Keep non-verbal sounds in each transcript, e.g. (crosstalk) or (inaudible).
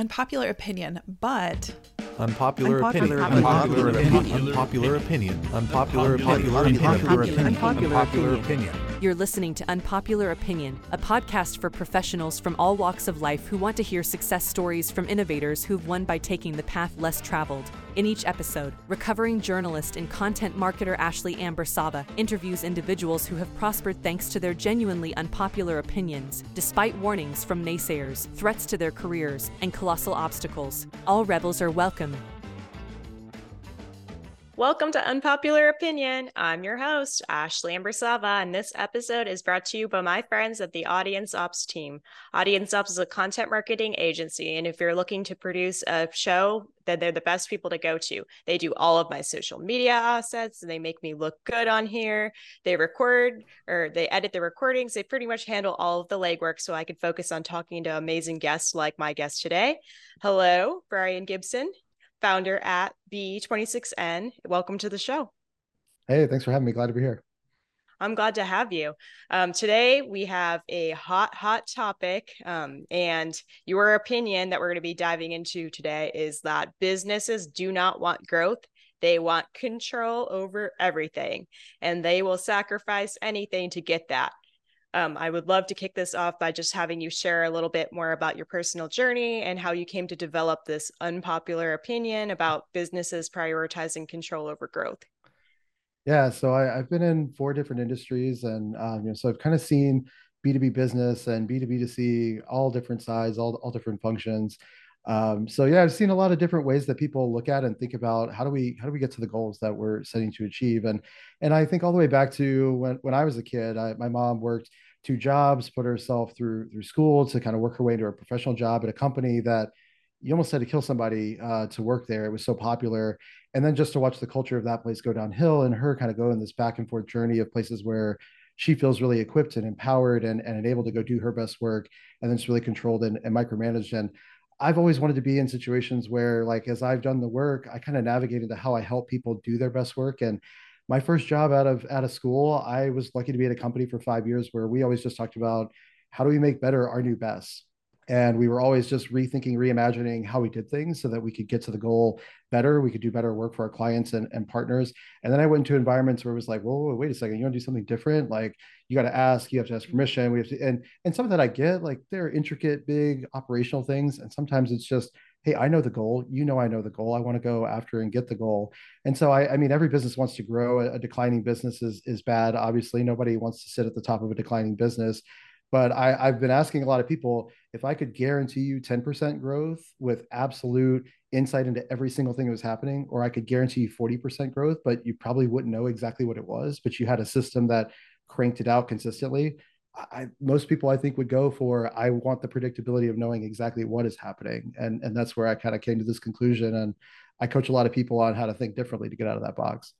Unpopular opinion, but Unpopular Unpopular opinion. opinion. Unpopular opinion. Unpopular opinion. Unpopular opinion. Unpopular opinion. You're listening to Unpopular Opinion, a podcast for professionals from all walks of life who want to hear success stories from innovators who've won by taking the path less traveled. In each episode, recovering journalist and content marketer Ashley Amber Saba interviews individuals who have prospered thanks to their genuinely unpopular opinions, despite warnings from naysayers, threats to their careers, and colossal obstacles. All rebels are welcome. Welcome to Unpopular Opinion. I'm your host, Ashley Ambersava, and this episode is brought to you by my friends at the Audience Ops team. Audience Ops is a content marketing agency, and if you're looking to produce a show, then they're the best people to go to. They do all of my social media assets, and they make me look good on here. They record or they edit the recordings. They pretty much handle all of the legwork so I can focus on talking to amazing guests like my guest today. Hello, Brian Gibson founder at B26N. Welcome to the show. Hey, thanks for having me. Glad to be here. I'm glad to have you. Um, today, we have a hot, hot topic. Um, and your opinion that we're going to be diving into today is that businesses do not want growth. They want control over everything, and they will sacrifice anything to get that. Um, I would love to kick this off by just having you share a little bit more about your personal journey and how you came to develop this unpopular opinion about businesses prioritizing control over growth. Yeah, so I, have been in four different industries, and um, you know, so I've kind of seen B two B business and B two B to C, all different sides, all all different functions. Um, so yeah, I've seen a lot of different ways that people look at and think about how do we how do we get to the goals that we're setting to achieve, and and I think all the way back to when when I was a kid, I, my mom worked two jobs, put herself through through school to kind of work her way into a professional job at a company that you almost had to kill somebody uh, to work there. It was so popular, and then just to watch the culture of that place go downhill, and her kind of go in this back and forth journey of places where she feels really equipped and empowered and, and able to go do her best work, and then it's really controlled and, and micromanaged. And I've always wanted to be in situations where, like, as I've done the work, I kind of navigate into how I help people do their best work. And my first job out of out of school, I was lucky to be at a company for five years where we always just talked about how do we make better our new best and we were always just rethinking reimagining how we did things so that we could get to the goal better. We could do better work for our clients and, and partners. And then i went into environments where it was like whoa, wait a second. You want to do something different? Like you got to ask you have to ask mm-hmm. permission. We have to and and some of that i get like they're intricate big operational things. And sometimes it's just hey i know the goal. You know i know the goal. I want to go after and get the goal. And so i, I mean every business wants to grow. A, a declining business is, is bad obviously. Nobody wants to sit at the top of a declining business. But I, I've been asking a lot of people if I could guarantee you 10% growth with absolute insight into every single thing that was happening, or I could guarantee you 40% growth, but you probably wouldn't know exactly what it was, but you had a system that cranked it out consistently. I, most people I think would go for I want the predictability of knowing exactly what is happening, and and that's where I kind of came to this conclusion. And I coach a lot of people on how to think differently to get out of that box.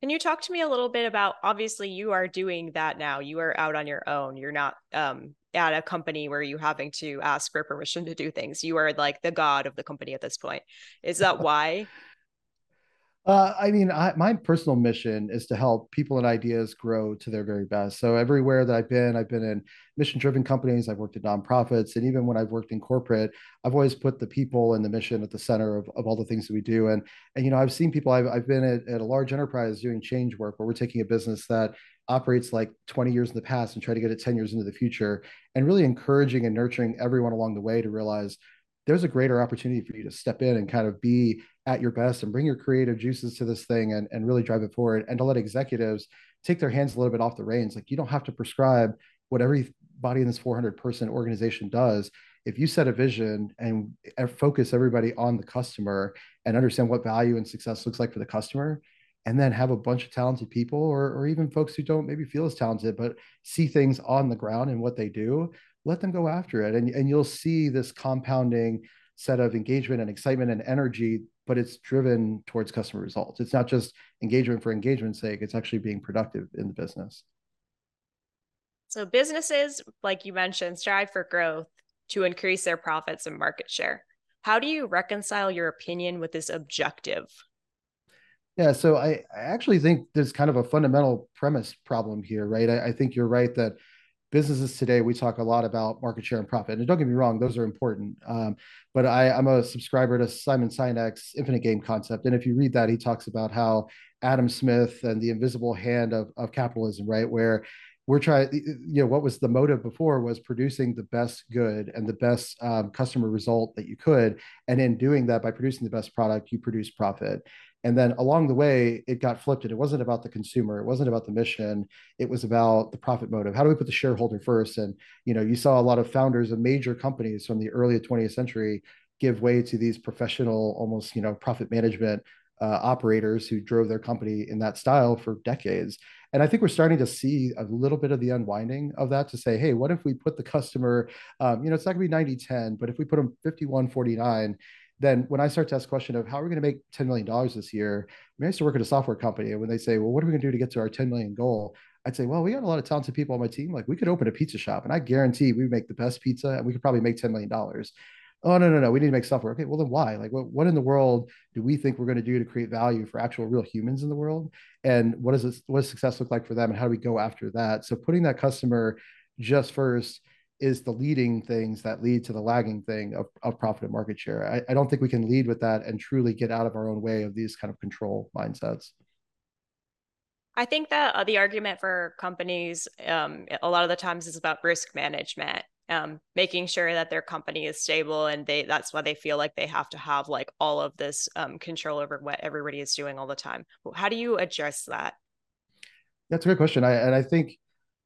Can you talk to me a little bit about obviously you are doing that now. You are out on your own. You're not um, at a company where you're having to ask for permission to do things. You are like the god of the company at this point. Is that (laughs) why? Uh, I mean, I, my personal mission is to help people and ideas grow to their very best. So everywhere that I've been, I've been in mission-driven companies. I've worked at nonprofits, and even when I've worked in corporate, I've always put the people and the mission at the center of, of all the things that we do. And and you know, I've seen people. I've I've been at, at a large enterprise doing change work where we're taking a business that operates like 20 years in the past and try to get it 10 years into the future, and really encouraging and nurturing everyone along the way to realize there's a greater opportunity for you to step in and kind of be at your best and bring your creative juices to this thing and, and really drive it forward and to let executives take their hands a little bit off the reins. Like you don't have to prescribe what everybody in this 400 person organization does. If you set a vision and focus everybody on the customer and understand what value and success looks like for the customer, and then have a bunch of talented people or, or even folks who don't maybe feel as talented, but see things on the ground and what they do, let them go after it. And, and you'll see this compounding set of engagement and excitement and energy, but it's driven towards customer results. It's not just engagement for engagement's sake, it's actually being productive in the business. So, businesses, like you mentioned, strive for growth to increase their profits and market share. How do you reconcile your opinion with this objective? Yeah, so I, I actually think there's kind of a fundamental premise problem here, right? I, I think you're right that businesses today, we talk a lot about market share and profit. And don't get me wrong, those are important. Um, but I, I'm a subscriber to Simon Sinek's infinite game concept. And if you read that, he talks about how Adam Smith and the invisible hand of, of capitalism, right? Where we're trying, you know, what was the motive before was producing the best good and the best um, customer result that you could. And in doing that, by producing the best product, you produce profit. And then along the way, it got flipped. And it wasn't about the consumer. It wasn't about the mission. It was about the profit motive. How do we put the shareholder first? And, you know, you saw a lot of founders of major companies from the early 20th century give way to these professional, almost, you know, profit management uh, operators who drove their company in that style for decades. And I think we're starting to see a little bit of the unwinding of that to say, hey, what if we put the customer, um, you know, it's not going to be 90 10, but if we put them 51 49, then when I start to ask the question of how are we going to make $10 million this year, I, mean, I used to work at a software company. And when they say, well, what are we going to do to get to our 10 million goal? I'd say, well, we got a lot of talented people on my team. Like we could open a pizza shop and I guarantee we make the best pizza and we could probably make $10 million. Oh, no, no, no. We need to make software. Okay. Well, then why? Like what, what in the world do we think we're going to do to create value for actual real humans in the world? And what does this, what does success look like for them? And how do we go after that? So putting that customer just first is the leading things that lead to the lagging thing of, of profit and market share. I, I don't think we can lead with that and truly get out of our own way of these kind of control mindsets. I think that uh, the argument for companies um, a lot of the times is about risk management, um, making sure that their company is stable, and they that's why they feel like they have to have like all of this um, control over what everybody is doing all the time. How do you address that? That's a great question. I, and I think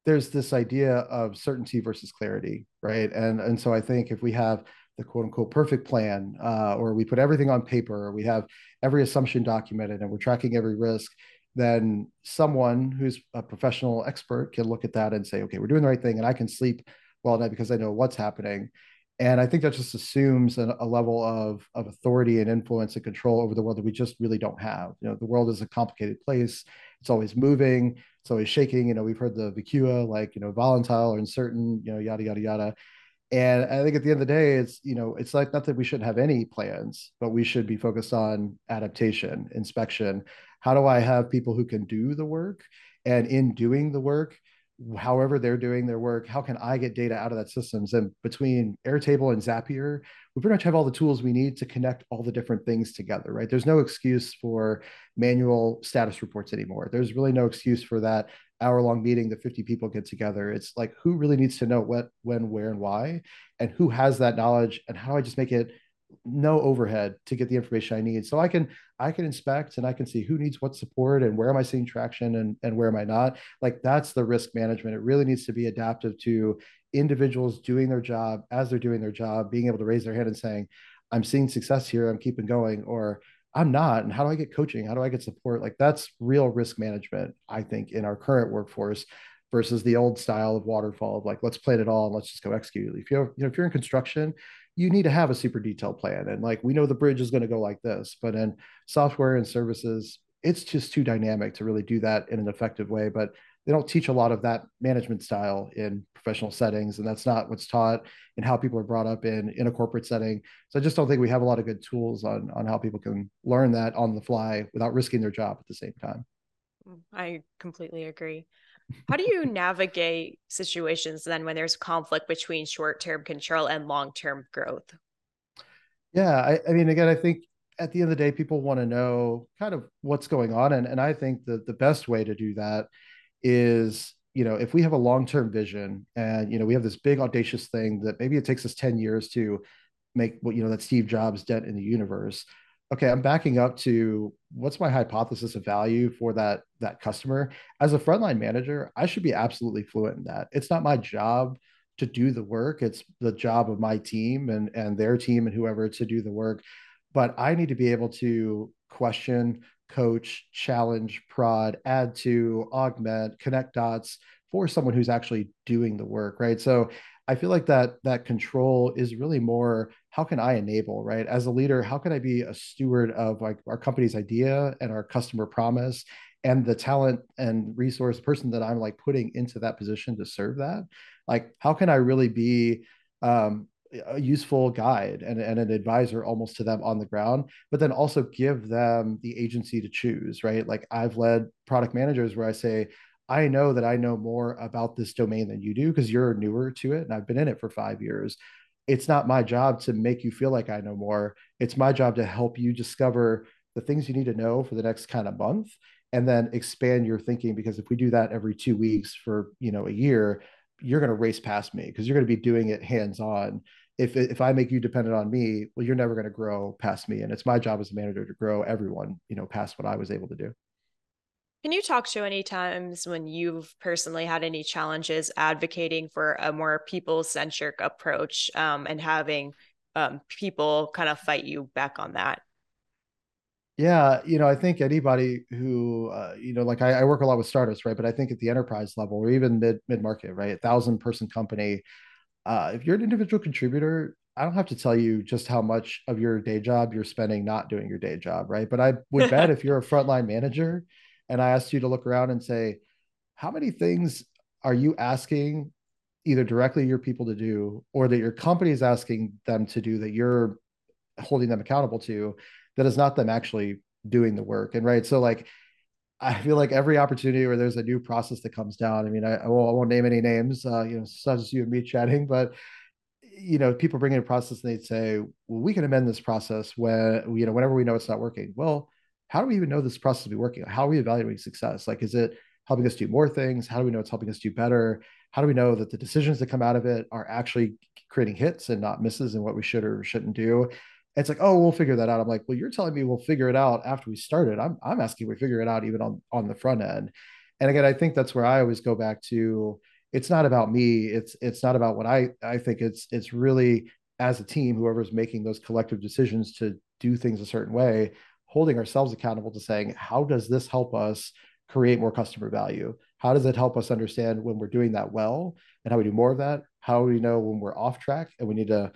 there's this idea of certainty versus clarity, right? And and so I think if we have the quote unquote perfect plan, uh, or we put everything on paper, or we have every assumption documented, and we're tracking every risk, then someone who's a professional expert can look at that and say, okay, we're doing the right thing, and I can sleep well at night because I know what's happening. And I think that just assumes a, a level of, of authority and influence and control over the world that we just really don't have. You know, the world is a complicated place. It's always moving. It's always shaking. You know, we've heard the VUCA, like, you know, volatile or uncertain, you know, yada, yada, yada. And I think at the end of the day, it's, you know, it's like not that we shouldn't have any plans, but we should be focused on adaptation, inspection. How do I have people who can do the work? And in doing the work, however they're doing their work how can i get data out of that systems? And between airtable and zapier we pretty much have all the tools we need to connect all the different things together right? There's no excuse for manual status reports anymore. There's really no excuse for that hour long meeting that 50 people get together. It's like who really needs to know what when where and why? And who has that knowledge? And how do i just make it no overhead to get the information I need. So I can I can inspect and I can see who needs what support and where am I seeing traction and, and where am I not. Like that's the risk management. It really needs to be adaptive to individuals doing their job as they're doing their job, being able to raise their hand and saying, I'm seeing success here, I'm keeping going, or I'm not. And how do I get coaching? How do I get support? Like that's real risk management, I think, in our current workforce versus the old style of waterfall of like, let's plan it all and let's just go execute. If you're, you know, if you're in construction, you need to have a super detailed plan. And like we know the bridge is going to go like this, but in software and services, it's just too dynamic to really do that in an effective way. But they don't teach a lot of that management style in professional settings, and that's not what's taught and how people are brought up in in a corporate setting. So I just don't think we have a lot of good tools on on how people can learn that on the fly without risking their job at the same time. Mm, I completely agree. How do you navigate situations then when there's conflict between short term control and long term growth? Yeah, I, I, mean, again, I think at the end of the day, people want to know kind of what's going on. And, and I think that the best way to do that is, you know, if we have a long term vision and, you know, we have this big audacious thing that maybe it takes us 10 years to make what, you know, that Steve Jobs dent in the universe okay i'm backing up to what's my hypothesis of value for that that customer. As a frontline manager i should be absolutely fluent in that. It's not my job to do the work. It's the job of my team and and their team and whoever to do the work. But i need to be able to question coach challenge prod add to augment connect dots for someone who's actually doing the work right? So I feel like that that control is really more how can I enable, right? As a leader, how can I be a steward of like our company's idea and our customer promise and the talent and resource person that I'm like putting into that position to serve that? Like, how can I really be um, a useful guide and, and an advisor almost to them on the ground, but then also give them the agency to choose, right? Like I've led product managers where I say, I know that I know more about this domain than you do because you're newer to it and I've been in it for five years. It's not my job to make you feel like I know more. It's my job to help you discover the things you need to know for the next kind of month and then expand your thinking because if we do that every two weeks for you know a year you're going to race past me because you're going to be doing it hands on if if i make you dependent on me well you're never going to grow past me and it's my job as a manager to grow everyone you know past what i was able to do can you talk to any times when you've personally had any challenges advocating for a more people centric approach um, and having um, people kind of fight you back on that yeah, you know, I think anybody who, uh, you know, like I, I, work a lot with startups, right? But I think at the enterprise level or even mid mid market, right, a thousand person company, uh, if you're an individual contributor, I don't have to tell you just how much of your day job you're spending not doing your day job, right? But I would (laughs) bet if you're a frontline manager, and I asked you to look around and say, how many things are you asking either directly your people to do or that your company is asking them to do that you're holding them accountable to that is not them actually doing the work. And right, so like I feel like every opportunity where there's a new process that comes down. I mean, I, I, won't, I won't, name any names, uh, you know, such as you and me chatting, but you know, people bring in a process and they'd say, well, we can amend this process when, you know, whenever we know it's not working. Well, how do we even know this process will be working? How are we evaluating success? Like, is it helping us do more things? How do we know it's helping us do better? How do we know that the decisions that come out of it are actually creating hits and not misses and what we should or shouldn't do? it's like, oh, we'll figure that out. I'm like, well, you're telling me we'll figure it out after we started. I'm I'm asking we figure it out even on on the front end. And again, I think that's where I always go back to. It's not about me. It's it's not about what I I think. It's it's really as a team, whoever's making those collective decisions to do things a certain way, holding ourselves accountable to saying, how does this help us create more customer value? How does it help us understand when we're doing that well and how we do more of that? How do we know when we're off track and we need to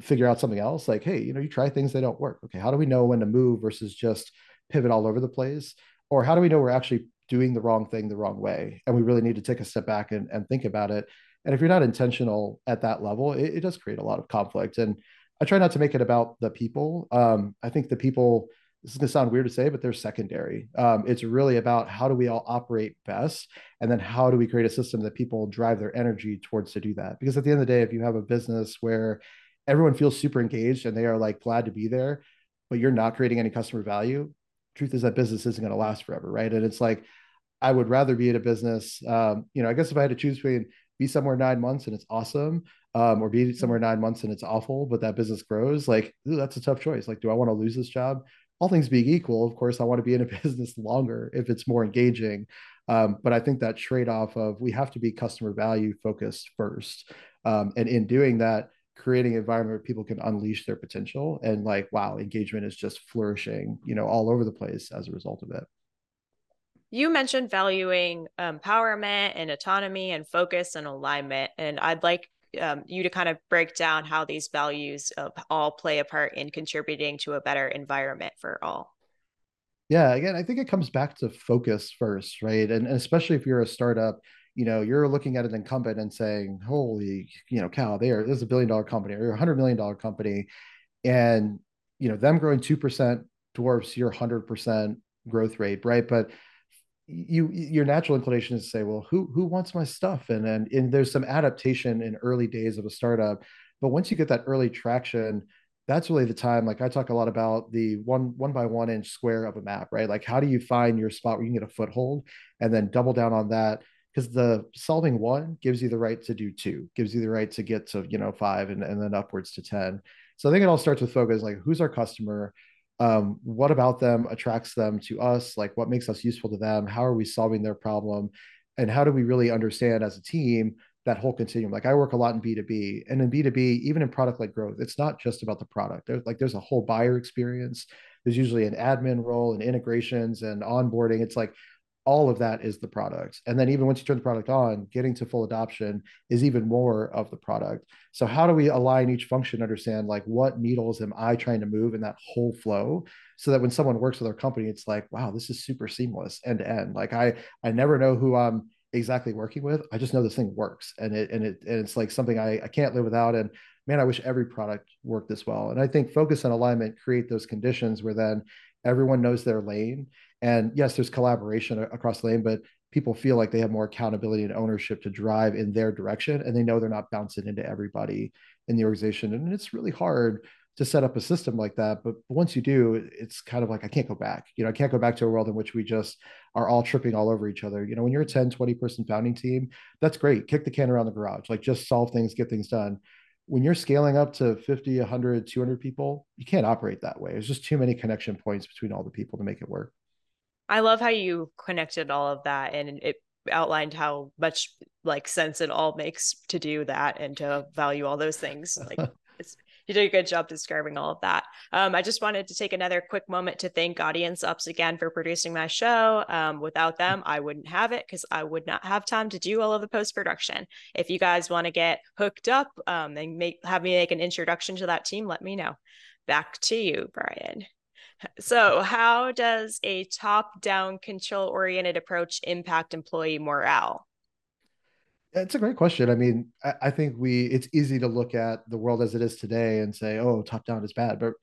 figure out something else? Like hey you know you try things they don't work. Okay how do we know when to move versus just pivot all over the place? Or how do we know we're actually doing the wrong thing the wrong way and we really need to take a step back and, and think about it? And if you're not intentional at that level it, it does create a lot of conflict. And i try not to make it about the people. Um, i think the people this is going to sound weird to say but they're secondary um, it's really about how do we all operate best and then how do we create a system that people drive their energy towards to do that because at the end of the day if you have a business where everyone feels super engaged and they are like glad to be there, but you're not creating any customer value. Truth is that business isn't going to last forever, right? And it's like I would rather be in a business. Um, you know, I guess if I had to choose between be somewhere nine months and it's awesome, um, or be mm-hmm. somewhere nine months and it's awful, but that business grows, like ooh, that's a tough choice. Like, do I want to lose this job? All things being equal, of course, I want to be in a (laughs) business longer if it's more engaging. Um, but I think that trade off of we have to be customer value focused first, um, and in doing that, creating an environment where people can unleash their potential and like wow engagement is just flourishing you know all over the place as a result of it you mentioned valuing empowerment and autonomy and focus and alignment and i'd like um, you to kind of break down how these values of all play a part in contributing to a better environment for all yeah again i think it comes back to focus first right and, and especially if you're a startup you know, you're looking at an incumbent and saying, holy, you know, cow, there, this is a billion dollar company or a hundred million dollar company. And, you know, them growing 2% dwarfs your 100% growth rate, right? But you your natural inclination is to say, well, who who wants my stuff? And and, and there's some adaptation in early days of a startup. But once you get that early traction, that's really the time like i talk a lot about the one one by one inch square of a map right like how do you find your spot where you can get a foothold and then double down on that because the solving one gives you the right to do two, gives you the right to get to, you know, five and, and then upwards to 10. So I think it all starts with focus like who's our customer? Um, what about them attracts them to us? Like what makes us useful to them? How are we solving their problem? And how do we really understand as a team that whole continuum? Like I work a lot in B2B and in B2B, even in product like growth, it's not just about the product. There's like there's a whole buyer experience. There's usually an admin role and integrations and onboarding. It's like all of that is the product. And then even once you turn the product on, getting to full adoption is even more of the product. So how do we align each function, understand like what needles am I trying to move in that whole flow so that when someone works with our company, it's like, wow, this is super seamless end to end. Like I I never know who I'm exactly working with. I just know this thing works and it and it and it's like something I, I can't live without. And man, I wish every product worked this well. And I think focus and alignment create those conditions where then everyone knows their lane and yes there's collaboration across the lane but people feel like they have more accountability and ownership to drive in their direction and they know they're not bouncing into everybody in the organization. And it's really hard to set up a system like that but once you do it's kind of like i can't go back. You know i can't go back to a world in which we just are all tripping all over each other. You know when you're a 10 20 person founding team that's great. Kick the can around the garage like just solve things get things done. When you're scaling up to 50 100 200 people you can't operate that way. There's just too many connection points between all the people to make it work I love how you connected all of that and it outlined how much like sense it all makes to do that and to value all those things. (laughs) Like it's you did a good job describing all of that. Um, I just wanted to take another quick moment to thank Audience Ops again for producing my show. Um, without them, I wouldn't have it because I would not have time to do all of the post production. If you guys want to get hooked up um, and make have me make an introduction to that team, let me know. Back to you, Brian. So, how does a top down control oriented approach impact employee morale? It's a great question. I mean, I, I, think we it's easy to look at the world as it is today and say, oh, top down is bad. But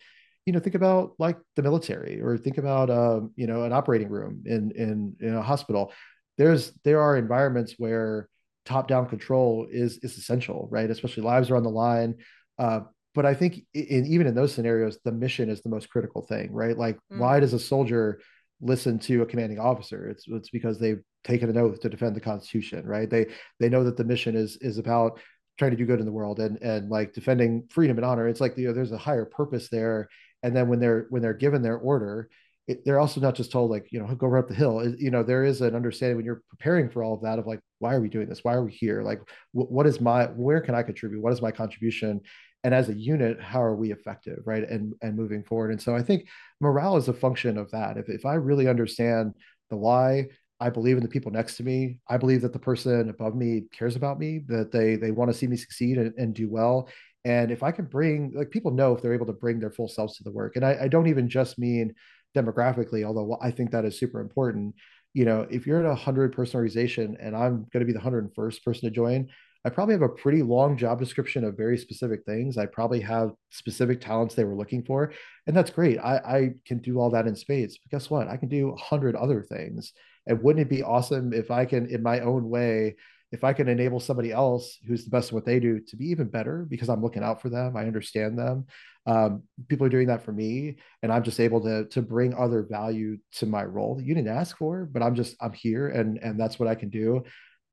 you know, think about like the military or think about um, you know, an operating room in in in a hospital. There's there are environments where top down control is is essential, right? Especially lives are on the line. Uh, but I think in, even in those scenarios, the mission is the most critical thing, right? Like, mm. why does a soldier listen to a commanding officer? It's it's because they've taken an oath to defend the Constitution, right? They they know that the mission is is about trying to do good in the world and and like defending freedom and honor. It's like you know, there's a higher purpose there. And then when they're when they're given their order, it, they're also not just told like you know go right up the hill it, you know there is an understanding when you're preparing for all of that of like why are we doing this why are we here like wh- what is my where can i contribute what is my contribution and as a unit how are we effective right and and moving forward? And so i think morale is a function of that. If, if i really understand the why i believe in the people next to me. I believe that the person above me cares about me that they they want to see me succeed and, and do well. And if i can bring like people know if they're able to bring their full selves to the work. And I, I don't even just mean demographically although i think that is super important. You know if you're in a 100 person organization and i'm going to be the 101st person to join I probably have a pretty long job description of very specific things. I probably have specific talents they were looking for. And that's great. I, I can do all that in spades. But guess what? I can do a hundred other things. And wouldn't it be awesome if I can, in my own way, if I can enable somebody else who's the best at what they do to be even better because I'm looking out for them, I understand them. Um, people are doing that for me, and I'm just able to to bring other value to my role that you didn't ask for, but I'm just I'm here, and and that's what I can do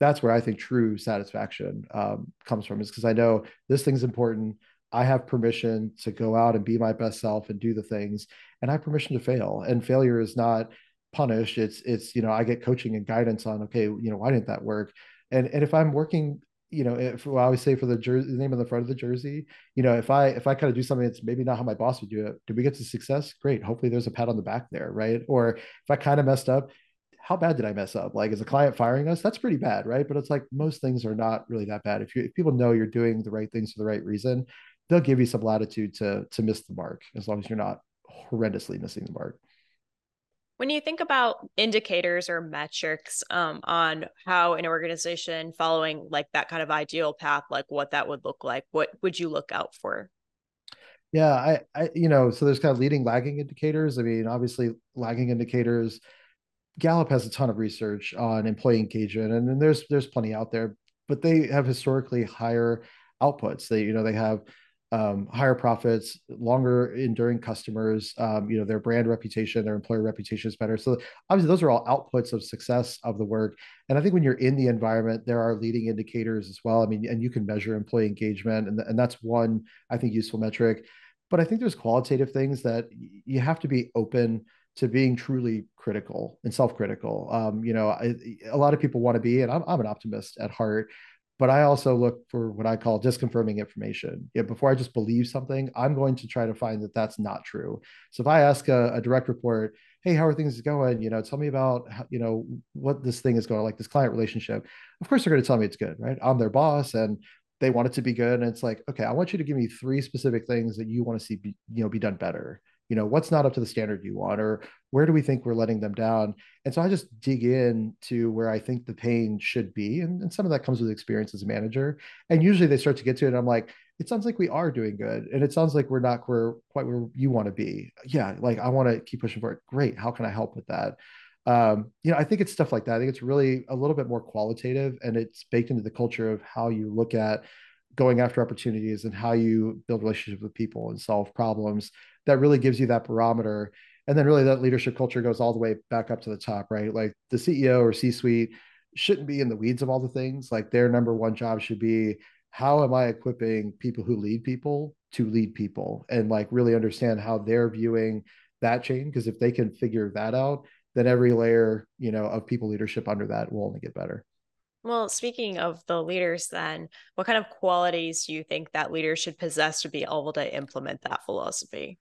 that's where I think true satisfaction um, comes from is because I know this thing's important. I have permission to go out and be my best self and do the things, and I have permission to fail. And failure is not punished. It's it's you know I get coaching and guidance on okay you know why didn't that work, and and if I'm working you know if well, I always say for the jersey the name on the front of the jersey you know if I if I kind of do something that's maybe not how my boss would do it, did we get to success? Great. Hopefully there's a pat on the back there, right? Or if I kind of messed up, how bad did I mess up? Like, is a client firing us? That's pretty bad, right? But it's like most things are not really that bad. If you if people know you're doing the right things for the right reason, they'll give you some latitude to to miss the mark as long as you're not horrendously missing the mark. When you think about indicators or metrics um, on how an organization following like that kind of ideal path, like what that would look like, what would you look out for? Yeah, I, I, you know, so there's kind of leading lagging indicators. I mean, obviously, lagging indicators Gallup has a ton of research on employee engagement, and, and there's there's plenty out there, but they have historically higher outputs. They you know they have um, higher profits, longer enduring customers. Um, you know their brand reputation, their employer reputation is better. So obviously those are all outputs of success of the work. And I think when you're in the environment, there are leading indicators as well. I mean, and you can measure employee engagement, and and that's one I think useful metric. But I think there's qualitative things that you have to be open to being truly critical and self-critical. Um, you know, I, a lot of people want to be, and I'm, I'm an optimist at heart, but I also look for what I call disconfirming information. Yeah, before I just believe something, I'm going to try to find that that's not true. So if I ask a, a direct report, "Hey, how are things going?" You know, tell me about you know what this thing is going like this client relationship. Of course, they're going to tell me it's good, right? I'm their boss, and they want it to be good. And it's like, okay, I want you to give me three specific things that you want to see, be, you know, be done better you know what's not up to the standard you want or where do we think we're letting them down? And so i just dig in to where i think the pain should be and, and some of that comes with experience as a manager. And usually they start to get to it and i'm like it sounds like we are doing good and it sounds like we're not where quite where you want to be. Yeah like i want to keep pushing for it great how can i help with that? Um, you know, I think it's stuff like that. I think it's really a little bit more qualitative and it's baked into the culture of how you look at going after opportunities and how you build relationships with people and solve problems that really gives you that barometer. And then really that leadership culture goes all the way back up to the top, right? Like the CEO or C suite shouldn't be in the weeds of all the things. Like their number one job should be how am I equipping people who lead people to lead people and like really understand how they're viewing that chain? Because if they can figure that out, then every layer, you know, of people leadership under that will only get better. Well, speaking of the leaders, then, what kind of qualities do you think that leaders should possess to be able to implement that philosophy?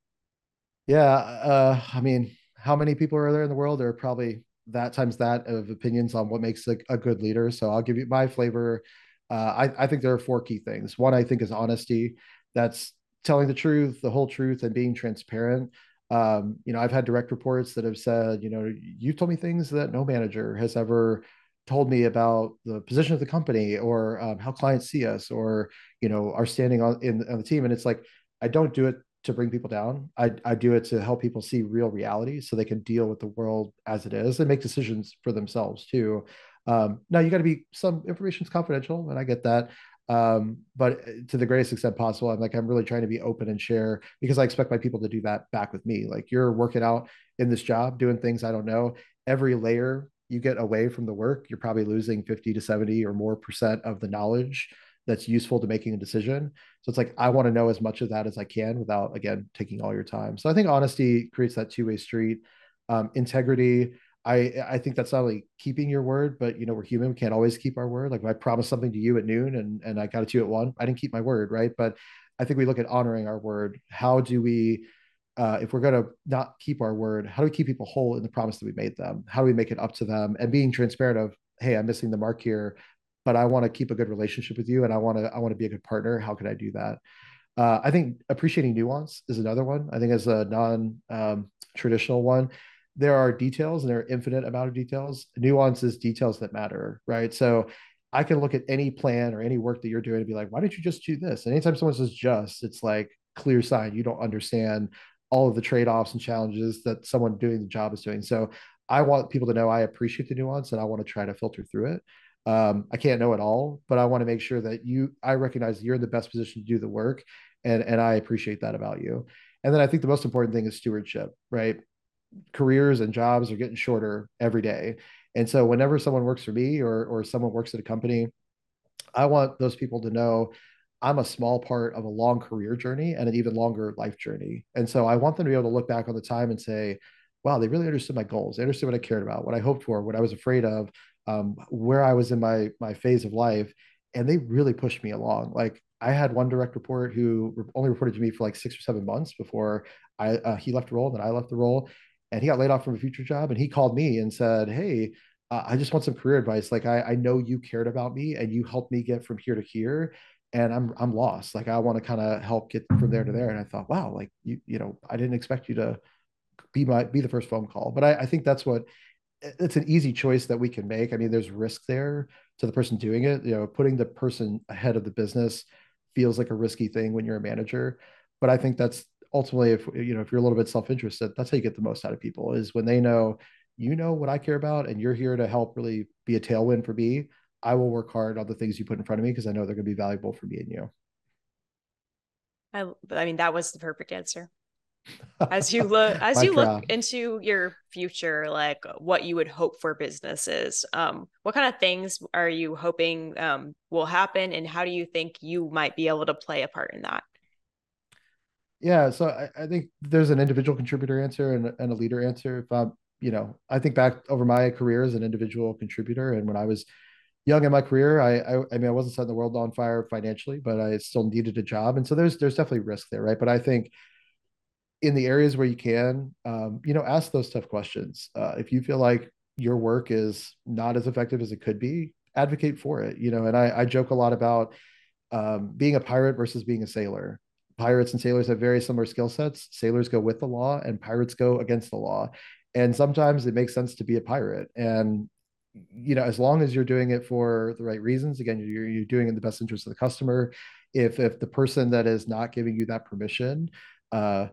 Yeah, uh, I mean, how many people are there in the world? There are probably that times that of opinions on what makes a, a good leader. So I'll give you my flavor. Uh, I, I think there are four key things. One, I think, is honesty. That's telling the truth, the whole truth, and being transparent. Um, you know, I've had direct reports that have said, you know, you've told me things that no manager has ever told me about the position of the company or um, how clients see us or you know are standing on in on the team and it's like i don't do it to bring people down. I i do it to help people see real reality so they can deal with the world as it is and make decisions for themselves too. Um, now you got to be some information is confidential and i get that. Um, but uh, to the greatest extent possible i'm like i'm really trying to be open and share because i expect my people to do that back with me. Like you're working out in this job doing things i don't know. Every layer you get away from the work, you're probably losing 50 to 70 or more percent of the knowledge that's useful to making a decision. So it's like I want to know as much of that as I can without again taking all your time. So I think honesty creates that two-way street. Um, integrity, I I think that's not only keeping your word, but you know we're human. We can't always keep our word. Like if I promised something to you at noon and and I got it to you at one, I didn't keep my word, right? But I think we look at honoring our word. How do we uh, if we're going to not keep our word, how do we keep people whole in the promise that we made them? How do we make it up to them and being transparent of, hey, I'm missing the mark here, but I want to keep a good relationship with you and I want to I want to be a good partner. How can I do that? Uh, I think appreciating nuance is another one. I think as a non um, traditional one, there are details and there are infinite amount of details. Nuance is details that matter, right? So I can look at any plan or any work that you're doing and be like, why don't you just do this? And anytime someone says just, it's like clear sign you don't understand all of the trade-offs and challenges that someone doing the job is doing. So I want people to know I appreciate the nuance and I want to try to filter through it. Um, I can't know it all, but I want to make sure that you I recognize you're in the best position to do the work and and I appreciate that about you. And then I think the most important thing is stewardship, right? Careers and jobs are getting shorter every day. And so whenever someone works for me or or someone works at a company, I want those people to know I'm a small part of a long career journey and an even longer life journey. And so I want them to be able to look back on the time and say, wow, they really understood my goals. They understood what I cared about, what I hoped for, what I was afraid of, um, where I was in my my phase of life. And they really pushed me along. Like I had one direct report who only reported to me for like six or seven months before I uh, he left the role, and then I left the role, and he got laid off from a future job. And he called me and said, "Hey, uh, I just want some career advice. Like I, I know you cared about me and you helped me get from here to here, and I'm I'm lost. Like I want to kind of help get from there to there. And I thought, wow, like you you know, I didn't expect you to be my be the first phone call. But I, I think that's what it's an easy choice that we can make. I mean, there's risk there to the person doing it. You know, putting the person ahead of the business feels like a risky thing when you're a manager. But I think that's ultimately if you know if you're a little bit self-interested, that's how you get the most out of people is when they know you know what I care about and you're here to help really be a tailwind for me I will work hard on the things you put in front of me because I know they're going to be valuable for me and you. I, I mean, that was the perfect answer. As you look, (laughs) as you look into your future, like what you would hope for businesses, um, what kind of things are you hoping um, will happen, and how do you think you might be able to play a part in that? Yeah, so I, I think there's an individual contributor answer and, and a leader answer. If I'm, you know, I think back over my career as an individual contributor, and when I was young in my career. I, I, I mean, I wasn't setting the world on fire financially, but I still needed a job, and so there's there's definitely risk there, right? But I think in the areas where you can, um, you know, ask those tough questions. Uh, if you feel like your work is not as effective as it could be, advocate for it. You know, and I, I joke a lot about um, being a pirate versus being a sailor. Pirates and sailors have very similar skill sets. Sailors go with the law, and pirates go against the law. And sometimes it makes sense to be a pirate. And you know, as long as you're doing it for the right reasons, again, you're, you're doing it in the best interest of the customer. If if the person that is not giving you that permission, uh,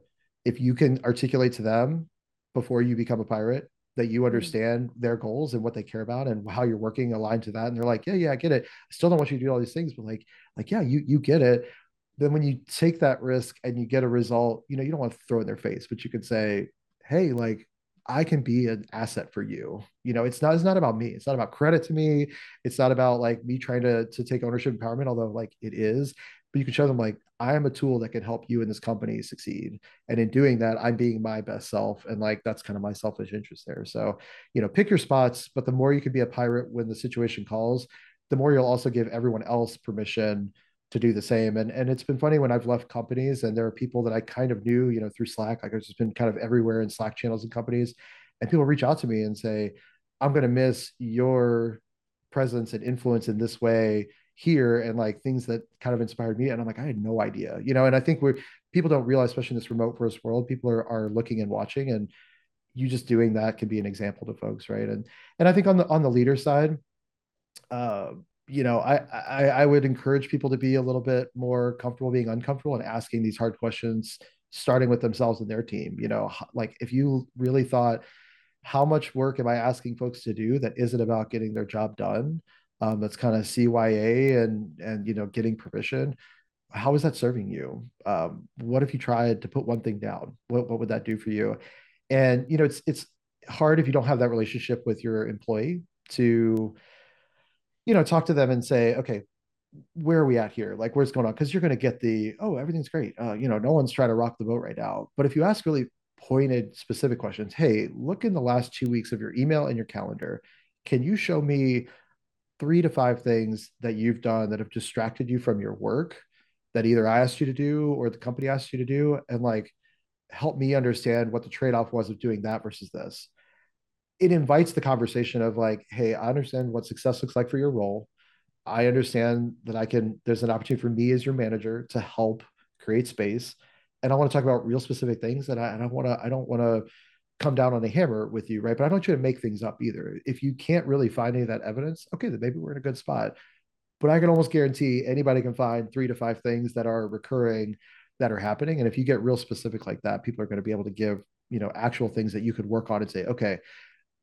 if you can articulate to them before you become a pirate that you mm-hmm. understand their goals and what they care about and how you're working aligned to that and they're like yeah yeah i get it i still don't want you to do all these things but like like yeah you you get it then when you take that risk and you get a result you know you don't want to throw in their face but you could say hey like I can be an asset for you. You know, it's not it's not about me. It's not about credit to me. It's not about like me trying to to take ownership empowerment, although like it is. But you can show them like I am a tool that can help you and this company succeed. And in doing that, I'm being my best self. And like that's kind of my selfish interest there. So, you know, pick your spots, but the more you can be a pirate when the situation calls, the more you'll also give everyone else permission to do the same. And and it's been funny when I've left companies and there are people that I kind of knew, you know, through Slack. Like I've just been kind of everywhere in Slack channels and companies, and people reach out to me and say, "I'm going to miss your presence and influence in this way here," and like things that kind of inspired me. And I'm like, I had no idea, you know. And I think we're people don't realize, especially in this remote first world, people are are looking and watching, and you just doing that can be an example to folks, right? And and I think on the on the leader side. Uh, you know, I, I, I would encourage people to be a little bit more comfortable being uncomfortable and asking these hard questions, starting with themselves and their team. You know, like if you really thought, how much work am I asking folks to do that isn't about getting their job done? Um, that's kind of CYA and and you know getting permission. How is that serving you? Um, what if you tried to put one thing down? What what would that do for you? And you know, it's it's hard if you don't have that relationship with your employee to you know, talk to them and say, okay, where are we at here? Like, where's going on? Because you're going to get the, oh, everything's great. Uh, you know, no one's trying to rock the boat right now. But if you ask really pointed, specific questions, hey, look in the last two weeks of your email and your calendar. Can you show me three to five things that you've done that have distracted you from your work that either I asked you to do or the company asked you to do? And like, help me understand what the trade off was of doing that versus this it invites the conversation of like, hey, I understand what success looks like for your role. I understand that I can, there's an opportunity for me as your manager to help create space. And I want to talk about real specific things. And I, and I want to, I don't want to come down on a hammer with you, right? But I don't want you to make things up either. If you can't really find any of that evidence, okay, then maybe we're in a good spot. But I can almost guarantee anybody can find three to five things that are recurring that are happening. And if you get real specific like that, people are going to be able to give, you know, actual things that you could work on and say, okay,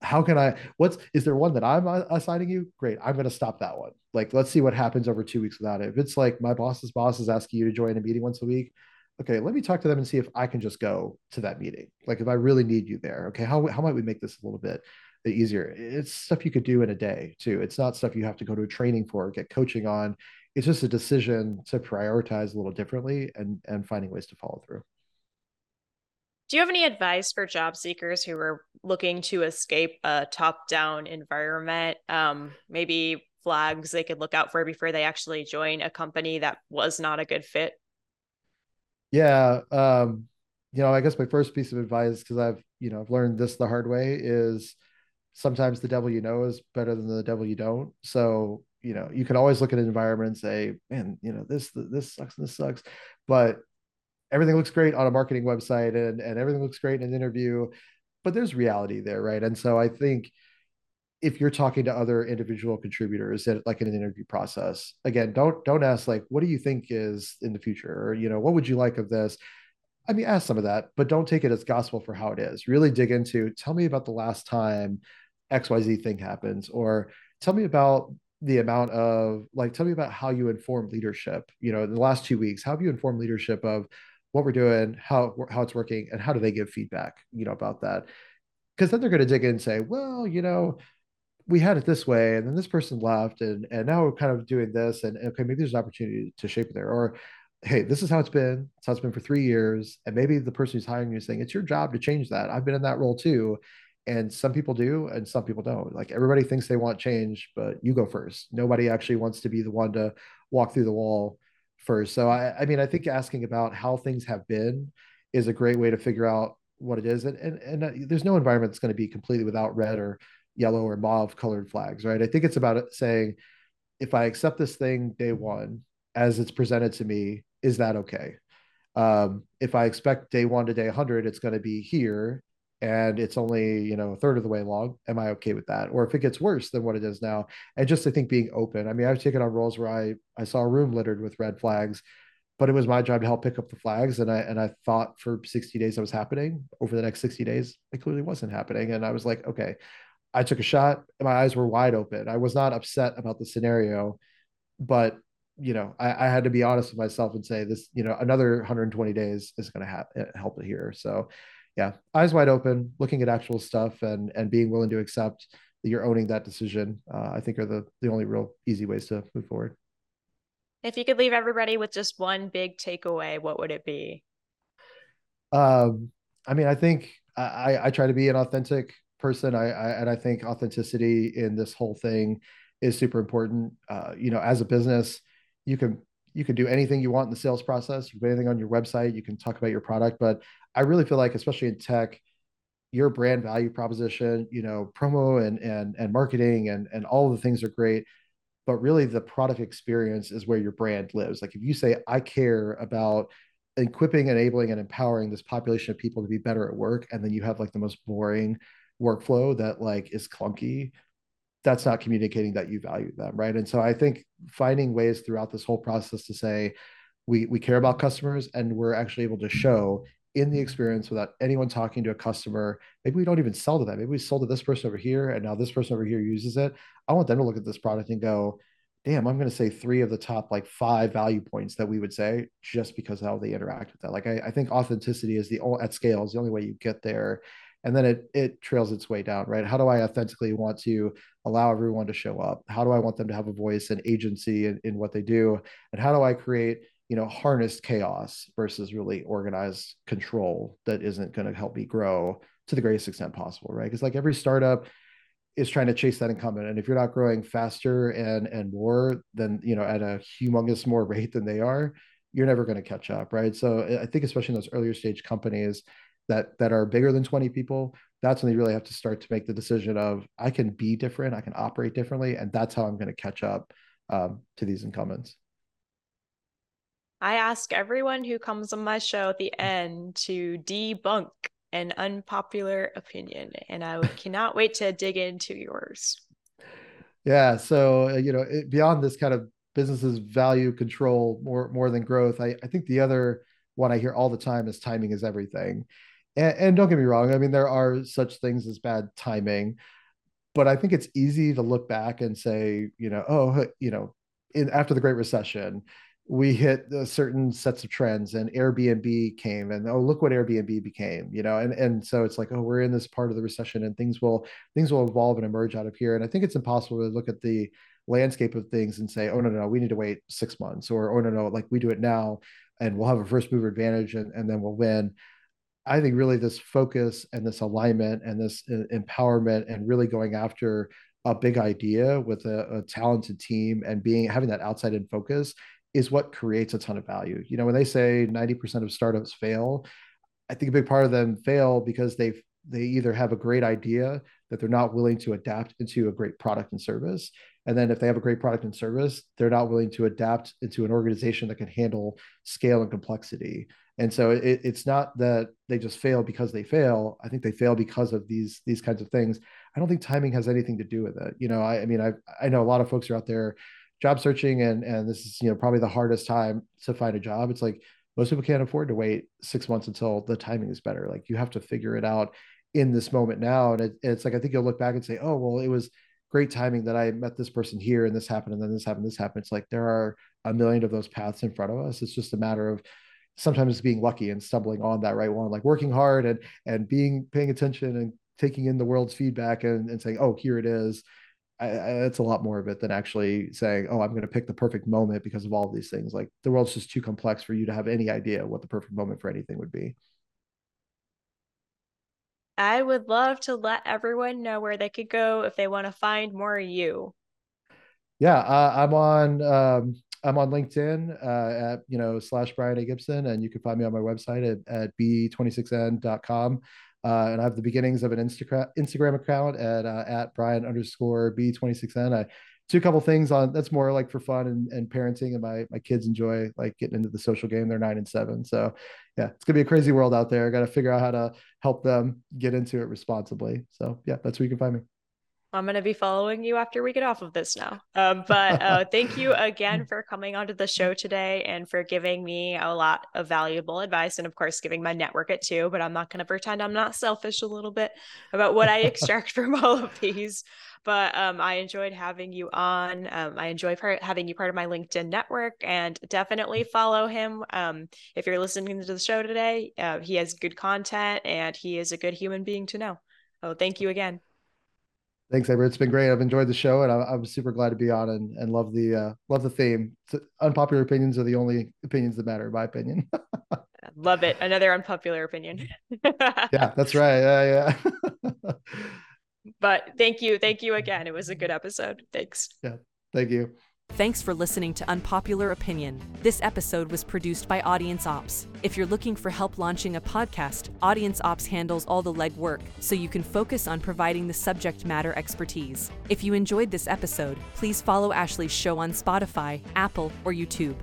how can I? What's is there one that I'm assigning you? Great, I'm going to stop that one. Like, let's see what happens over two weeks without it. If it's like my boss's boss is asking you to join a meeting once a week, okay, let me talk to them and see if I can just go to that meeting. Like, if I really need you there, okay, how how might we make this a little bit easier? It's stuff you could do in a day too. It's not stuff you have to go to a training for, get coaching on. It's just a decision to prioritize a little differently and and finding ways to follow through. Do you have any advice for job seekers who are looking to escape a top down environment? Um, maybe flags they could look out for before they actually join a company that was not a good fit? Yeah. Um, you know, I guess my first piece of advice, because I've, you know, I've learned this the hard way is sometimes the devil you know is better than the devil you don't. So, you know, you can always look at an environment and say, man, you know, this, this sucks and this sucks. But everything looks great on a marketing website and, and everything looks great in an interview, but there's reality there, right? And so I think if you're talking to other individual contributors at like in an interview process, again, don't don't ask like, what do you think is in the future? Or, you know, what would you like of this? I mean, ask some of that, but don't take it as gospel for how it is. Really dig into tell me about the last time XYZ thing happens, or tell me about the amount of like tell me about how you inform leadership you know in the last two weeks how have you informed leadership of what we're doing, how how it's working, and how do they give feedback, you know, about that? Because then they're going to dig in and say, well, you know, we had it this way, and then this person left, and and now we're kind of doing this, and okay, maybe there's an opportunity to shape it there, or hey, this is how it's been. It's how it's been for three years, and maybe the person who's hiring you is saying it's your job to change that. I've been in that role too, and some people do, and some people don't. Like everybody thinks they want change, but you go first. Nobody actually wants to be the one to walk through the wall first. So I, I mean, I think asking about how things have been is a great way to figure out what it is. And and, and uh, there's no environment that's going to be completely without red or yellow or mauve colored flags, right? I think it's about saying, if I accept this thing day one as it's presented to me, is that okay? Um, if I expect day one to day 100, it's going to be here and it's only you know a third of the way along am i okay with that or if it gets worse than what it is now and just i think being open i mean i've taken on roles where i i saw a room littered with red flags but it was my job to help pick up the flags. And I and I thought for 60 days that was happening. Over the next 60 days, it clearly wasn't happening. And I was like, okay, I took a shot. My eyes were wide open. I was not upset about the scenario, but you know, I, I had to be honest with myself and say this, you know, another 120 days is going to ha- help it here. So, yeah, eyes wide open, looking at actual stuff and and being willing to accept that you're owning that decision. Uh, I think are the the only real easy ways to move forward. If you could leave everybody with just one big takeaway, what would it be? Um, I mean, I think I, I try to be an authentic person. I, I and I think authenticity in this whole thing is super important. Uh, you know, as a business, you can you can do anything you want in the sales process. You can put anything on your website. You can talk about your product, but I really feel like, especially in tech, your brand value proposition, you know, promo and and and marketing and and all the things are great but really the product experience is where your brand lives. Like if you say, I care about equipping, enabling, and empowering this population of people to be better at work, and then you have like the most boring workflow that like is clunky, that's not communicating that you value them, right? And so I think finding ways throughout this whole process to say, we we care about customers and we're actually able to show in the experience without anyone talking to a customer. Maybe we don't even sell to them. Maybe we sold to this person over here and now this person over here uses it. I want them to look at this product and go, damn, I'm going to say three of the top like five value points that we would say just because how they interact with that. Like I, I think authenticity is the at scale is the only way you get there. And then it it trails its way down, right? How do I authentically want to allow everyone to show up? How do I want them to have a voice and agency in, in what they do? And how do I create you know harnessed chaos versus really organized control that isn't going to help me grow to the greatest extent possible right because like every startup is trying to chase that incumbent and if you're not growing faster and and more than you know at a humongous more rate than they are you're never going to catch up right so i think especially in those earlier stage companies that that are bigger than 20 people that's when they really have to start to make the decision of i can be different i can operate differently and that's how i'm going to catch up um, to these incumbents I ask everyone who comes on my show at the end to debunk an unpopular opinion, and I cannot wait to dig into yours. Yeah, so uh, you know, it, beyond this kind of businesses value control more more than growth, I, I think the other one I hear all the time is timing is everything. And, and don't get me wrong, I mean there are such things as bad timing, but I think it's easy to look back and say, you know, oh, you know, in after the Great Recession, we hit certain sets of trends and airbnb came and oh look what airbnb became you know and and so it's like oh we're in this part of the recession and things will things will evolve and emerge out of here. And i think it's impossible to look at the landscape of things and say oh no no, no we need to wait six months or oh no no like we do it now and we'll have a first mover advantage and, and then we'll win i think really this focus and this alignment and this uh, empowerment and really going after a big idea with a, a talented team and being having that outside in focus is what creates a ton of value. You know, when they say 90% of startups fail, I think a big part of them fail because they they either have a great idea that they're not willing to adapt into a great product and service. And then if they have a great product and service, they're not willing to adapt into an organization that can handle scale and complexity. And so it, it's not that they just fail because they fail. I think they fail because of these these kinds of things. I don't think timing has anything to do with it. You know, I, I mean, I I know a lot of folks are out there job searching and and this is you know probably the hardest time to find a job it's like most people can't afford to wait six months until the timing is better like you have to figure it out in this moment now and it, it's like i think you'll look back and say oh well it was great timing that i met this person here and this happened and then this happened this happened it's like there are a million of those paths in front of us it's just a matter of sometimes being lucky and stumbling on that right one like working hard and and being paying attention and taking in the world's feedback and, and saying oh here it is I, I, it's a lot more of it than actually saying, "Oh, I'm going to pick the perfect moment because of all of these things." Like the world's just too complex for you to have any idea what the perfect moment for anything would be. I would love to let everyone know where they could go if they want to find more of you. Yeah, uh, I'm on um, I'm on LinkedIn uh, at you know slash Brian A Gibson, and you can find me on my website at, at b26n.com. Uh, and I have the beginnings of an Instagram Instagram account at uh, at Brian underscore B26N. I do a couple things on that's more like for fun and, and parenting, and my my kids enjoy like getting into the social game. They're nine and seven, so yeah, it's gonna be a crazy world out there. I got to figure out how to help them get into it responsibly. So yeah, that's where you can find me. I'm going to be following you after we get off of this now. Um, (laughs) but uh, thank you (laughs) again for coming onto the show today and for giving me a lot of valuable advice and, of course, giving my network it too. But I'm not going to pretend I'm not selfish a little bit about what I extract (laughs) from all of these. But um, I enjoyed having you on. Um, I enjoy part- having you part of my LinkedIn network and definitely follow him. Um, if you're listening to the show today, uh, he has good content and he is a good human being to know. Oh, thank you again. Thanks, Amber. It's been great. I've enjoyed the show, and I, am super glad to be on and, and love the uh, love the theme. unpopular opinions are the only opinions that matter, in my opinion. (laughs) love it. Another unpopular opinion. (laughs) yeah, that's right. Yeah, yeah. (laughs) but thank you, thank you again. It was a good episode. Thanks. Yeah, thank you. Thanks for listening to Unpopular Opinion. This episode was produced by Audience Ops. If you're looking for help launching a podcast, Audience Ops handles all the legwork so you can focus on providing the subject matter expertise. If you enjoyed this episode, please follow Ashley's show on Spotify, Apple, or YouTube.